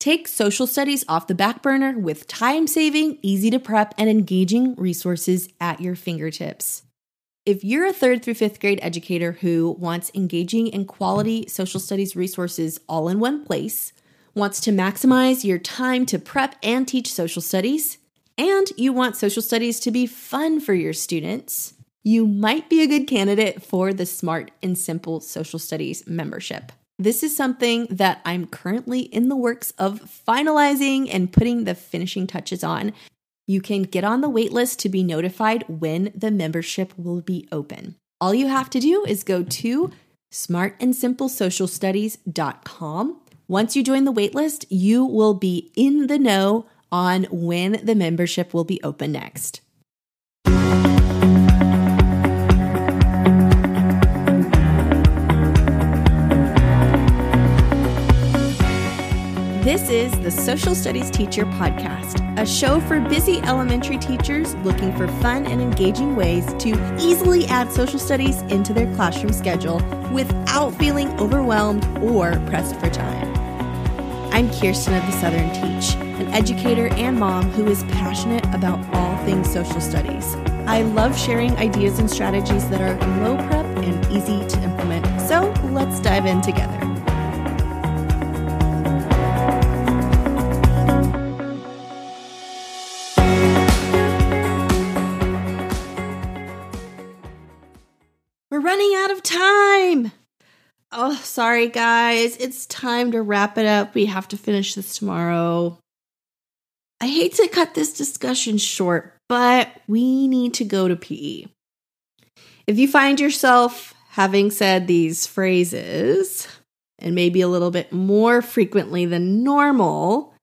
Take social studies off the back burner with time saving, easy to prep, and engaging resources at your fingertips. If you're a third through fifth grade educator who wants engaging and quality social studies resources all in one place, wants to maximize your time to prep and teach social studies, and you want social studies to be fun for your students, you might be a good candidate for the Smart and Simple Social Studies membership. This is something that I'm currently in the works of finalizing and putting the finishing touches on. You can get on the waitlist to be notified when the membership will be open. All you have to do is go to smartandsimplesocialstudies.com. Once you join the waitlist, you will be in the know on when the membership will be open next. This is the Social Studies Teacher Podcast, a show for busy elementary teachers looking for fun and engaging ways to easily add social studies into their classroom schedule without feeling overwhelmed or pressed for time. I'm Kirsten of the Southern Teach, an educator and mom who is passionate about all things social studies. I love sharing ideas and strategies that are low prep and easy to implement. So let's dive in together. Time. Oh, sorry, guys. It's time to wrap it up. We have to finish this tomorrow. I hate to cut this discussion short, but we need to go to PE. If you find yourself having said these phrases, and maybe a little bit more frequently than normal,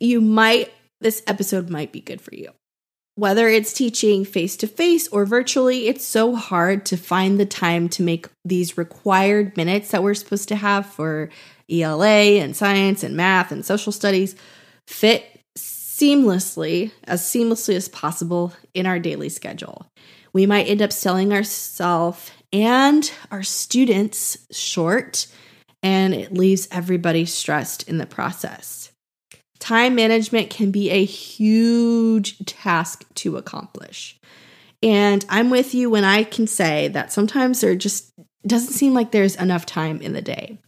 you might, this episode might be good for you. Whether it's teaching face to face or virtually, it's so hard to find the time to make these required minutes that we're supposed to have for ELA and science and math and social studies fit seamlessly, as seamlessly as possible in our daily schedule. We might end up selling ourselves and our students short, and it leaves everybody stressed in the process. Time management can be a huge task to accomplish. And I'm with you when I can say that sometimes there just doesn't seem like there's enough time in the day.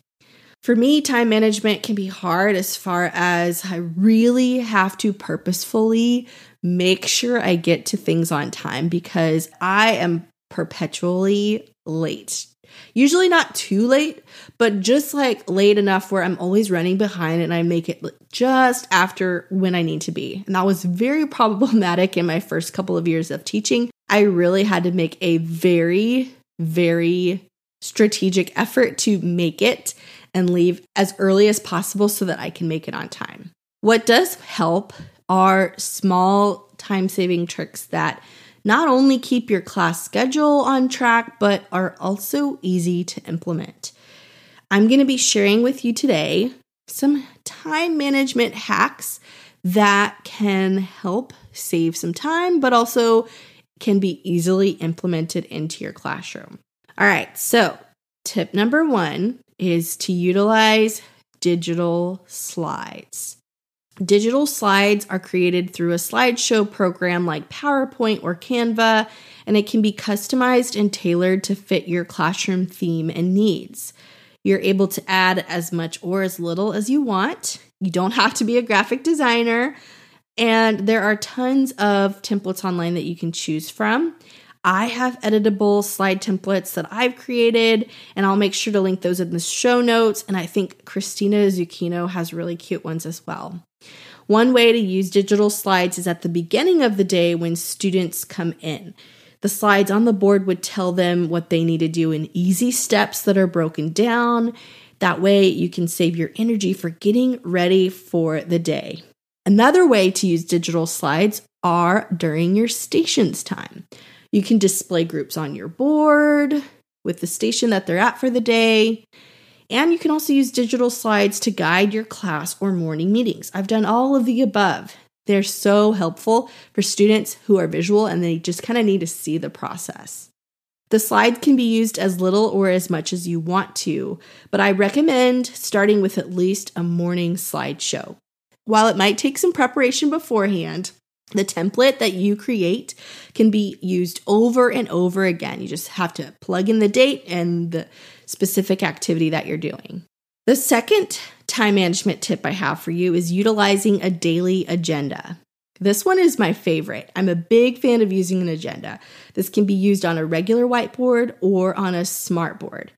For me, time management can be hard as far as I really have to purposefully make sure I get to things on time because I am perpetually late Usually not too late, but just like late enough where I'm always running behind and I make it just after when I need to be. And that was very problematic in my first couple of years of teaching. I really had to make a very, very strategic effort to make it and leave as early as possible so that I can make it on time. What does help are small time saving tricks that not only keep your class schedule on track, but are also easy to implement. I'm going to be sharing with you today some time management hacks that can help save some time, but also can be easily implemented into your classroom. All right, so tip number one is to utilize digital slides. Digital slides are created through a slideshow program like PowerPoint or Canva, and it can be customized and tailored to fit your classroom theme and needs. You're able to add as much or as little as you want. You don't have to be a graphic designer, and there are tons of templates online that you can choose from. I have editable slide templates that I've created, and I'll make sure to link those in the show notes. And I think Christina Zucchino has really cute ones as well. One way to use digital slides is at the beginning of the day when students come in. The slides on the board would tell them what they need to do in easy steps that are broken down. That way, you can save your energy for getting ready for the day. Another way to use digital slides are during your stations time. You can display groups on your board with the station that they're at for the day. And you can also use digital slides to guide your class or morning meetings. I've done all of the above. They're so helpful for students who are visual and they just kind of need to see the process. The slides can be used as little or as much as you want to, but I recommend starting with at least a morning slideshow. While it might take some preparation beforehand, the template that you create can be used over and over again. You just have to plug in the date and the specific activity that you're doing. The second time management tip I have for you is utilizing a daily agenda. This one is my favorite. I'm a big fan of using an agenda. This can be used on a regular whiteboard or on a smart board.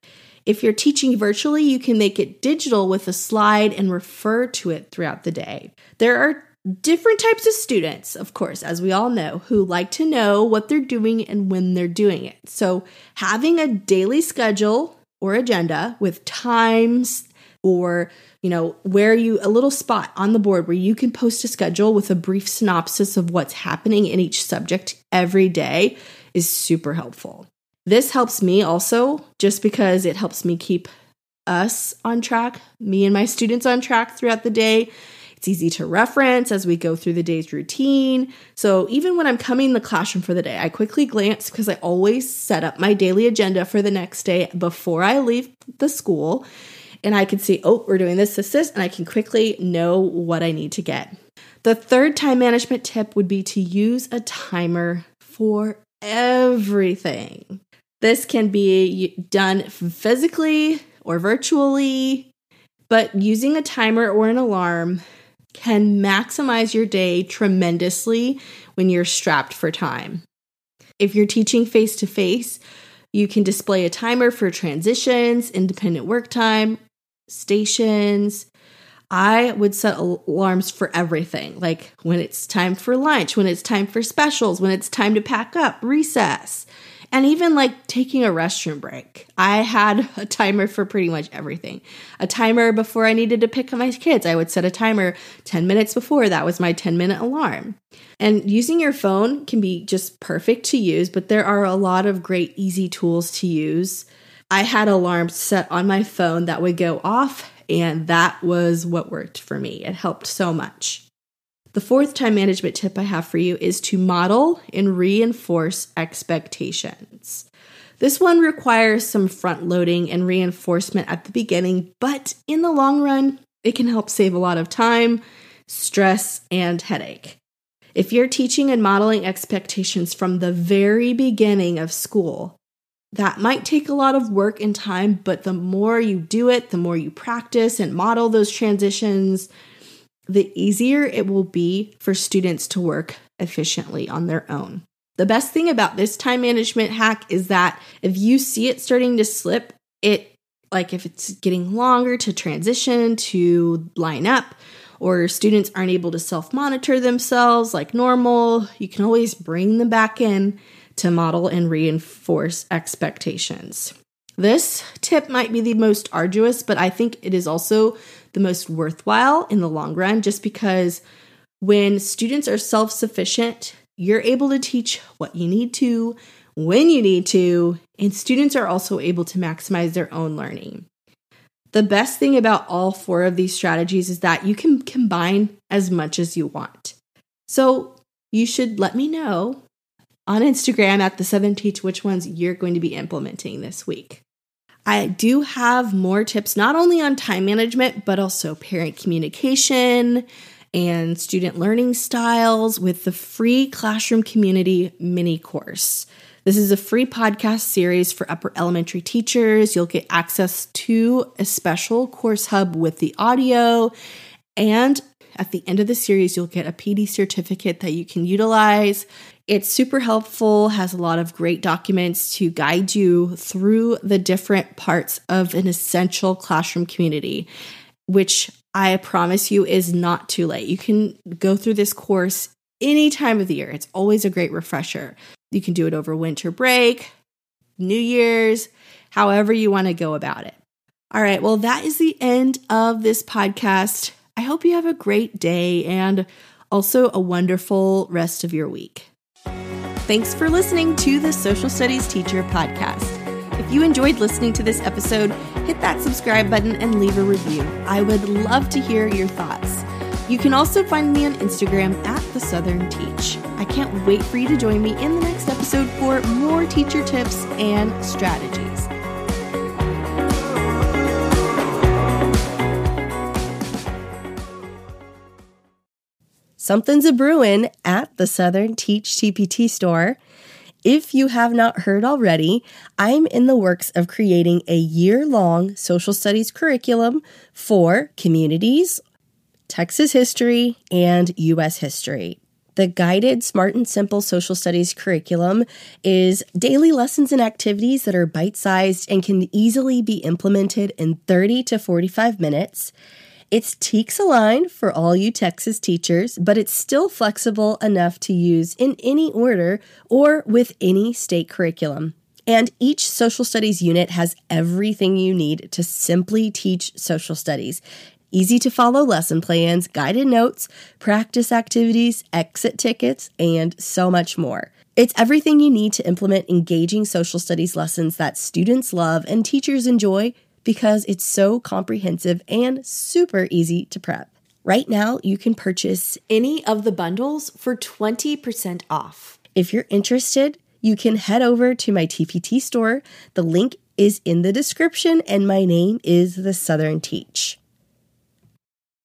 If you're teaching virtually, you can make it digital with a slide and refer to it throughout the day. There are different types of students, of course, as we all know, who like to know what they're doing and when they're doing it. So, having a daily schedule or agenda with times or you know where you a little spot on the board where you can post a schedule with a brief synopsis of what's happening in each subject every day is super helpful this helps me also just because it helps me keep us on track me and my students on track throughout the day it's easy to reference as we go through the day's routine. So even when I'm coming in the classroom for the day, I quickly glance because I always set up my daily agenda for the next day before I leave the school and I can see, oh, we're doing this, this, this, and I can quickly know what I need to get. The third time management tip would be to use a timer for everything. This can be done physically or virtually, but using a timer or an alarm can maximize your day tremendously when you're strapped for time. If you're teaching face to face, you can display a timer for transitions, independent work time, stations. I would set alarms for everything, like when it's time for lunch, when it's time for specials, when it's time to pack up, recess, and even like taking a restroom break. I had a timer for pretty much everything. A timer before I needed to pick up my kids. I would set a timer 10 minutes before. That was my 10 minute alarm. And using your phone can be just perfect to use, but there are a lot of great, easy tools to use I had alarms set on my phone that would go off, and that was what worked for me. It helped so much. The fourth time management tip I have for you is to model and reinforce expectations. This one requires some front loading and reinforcement at the beginning, but in the long run, it can help save a lot of time, stress, and headache. If you're teaching and modeling expectations from the very beginning of school, that might take a lot of work and time, but the more you do it, the more you practice and model those transitions, the easier it will be for students to work efficiently on their own. The best thing about this time management hack is that if you see it starting to slip, it like if it's getting longer to transition to line up, or students aren't able to self monitor themselves like normal, you can always bring them back in to model and reinforce expectations. This tip might be the most arduous, but I think it is also the most worthwhile in the long run just because when students are self sufficient, you're able to teach what you need to, when you need to, and students are also able to maximize their own learning. The best thing about all four of these strategies is that you can combine as much as you want. So you should let me know on Instagram at the Southern Teach which ones you're going to be implementing this week. I do have more tips not only on time management, but also parent communication and student learning styles with the free Classroom Community mini course. This is a free podcast series for upper elementary teachers. You'll get access to a special course hub with the audio. And at the end of the series, you'll get a PD certificate that you can utilize it's super helpful, has a lot of great documents to guide you through the different parts of an essential classroom community, which I promise you is not too late. You can go through this course any time of the year. It's always a great refresher. You can do it over winter break, New Year's, however you want to go about it. All right, well, that is the end of this podcast. I hope you have a great day and also a wonderful rest of your week. Thanks for listening to the Social Studies Teacher Podcast. If you enjoyed listening to this episode, hit that subscribe button and leave a review. I would love to hear your thoughts. You can also find me on Instagram at The Southern Teach. I can't wait for you to join me in the next episode for more teacher tips and strategies. Something's a brewing at the Southern Teach TPT store. If you have not heard already, I'm in the works of creating a year long social studies curriculum for communities, Texas history, and U.S. history. The guided Smart and Simple Social Studies curriculum is daily lessons and activities that are bite sized and can easily be implemented in 30 to 45 minutes. It's TEKS aligned for all you Texas teachers, but it's still flexible enough to use in any order or with any state curriculum. And each social studies unit has everything you need to simply teach social studies. Easy to follow lesson plans, guided notes, practice activities, exit tickets, and so much more. It's everything you need to implement engaging social studies lessons that students love and teachers enjoy because it's so comprehensive and super easy to prep. Right now, you can purchase any of the bundles for 20% off. If you're interested, you can head over to my TPT store. The link is in the description, and my name is The Southern Teach.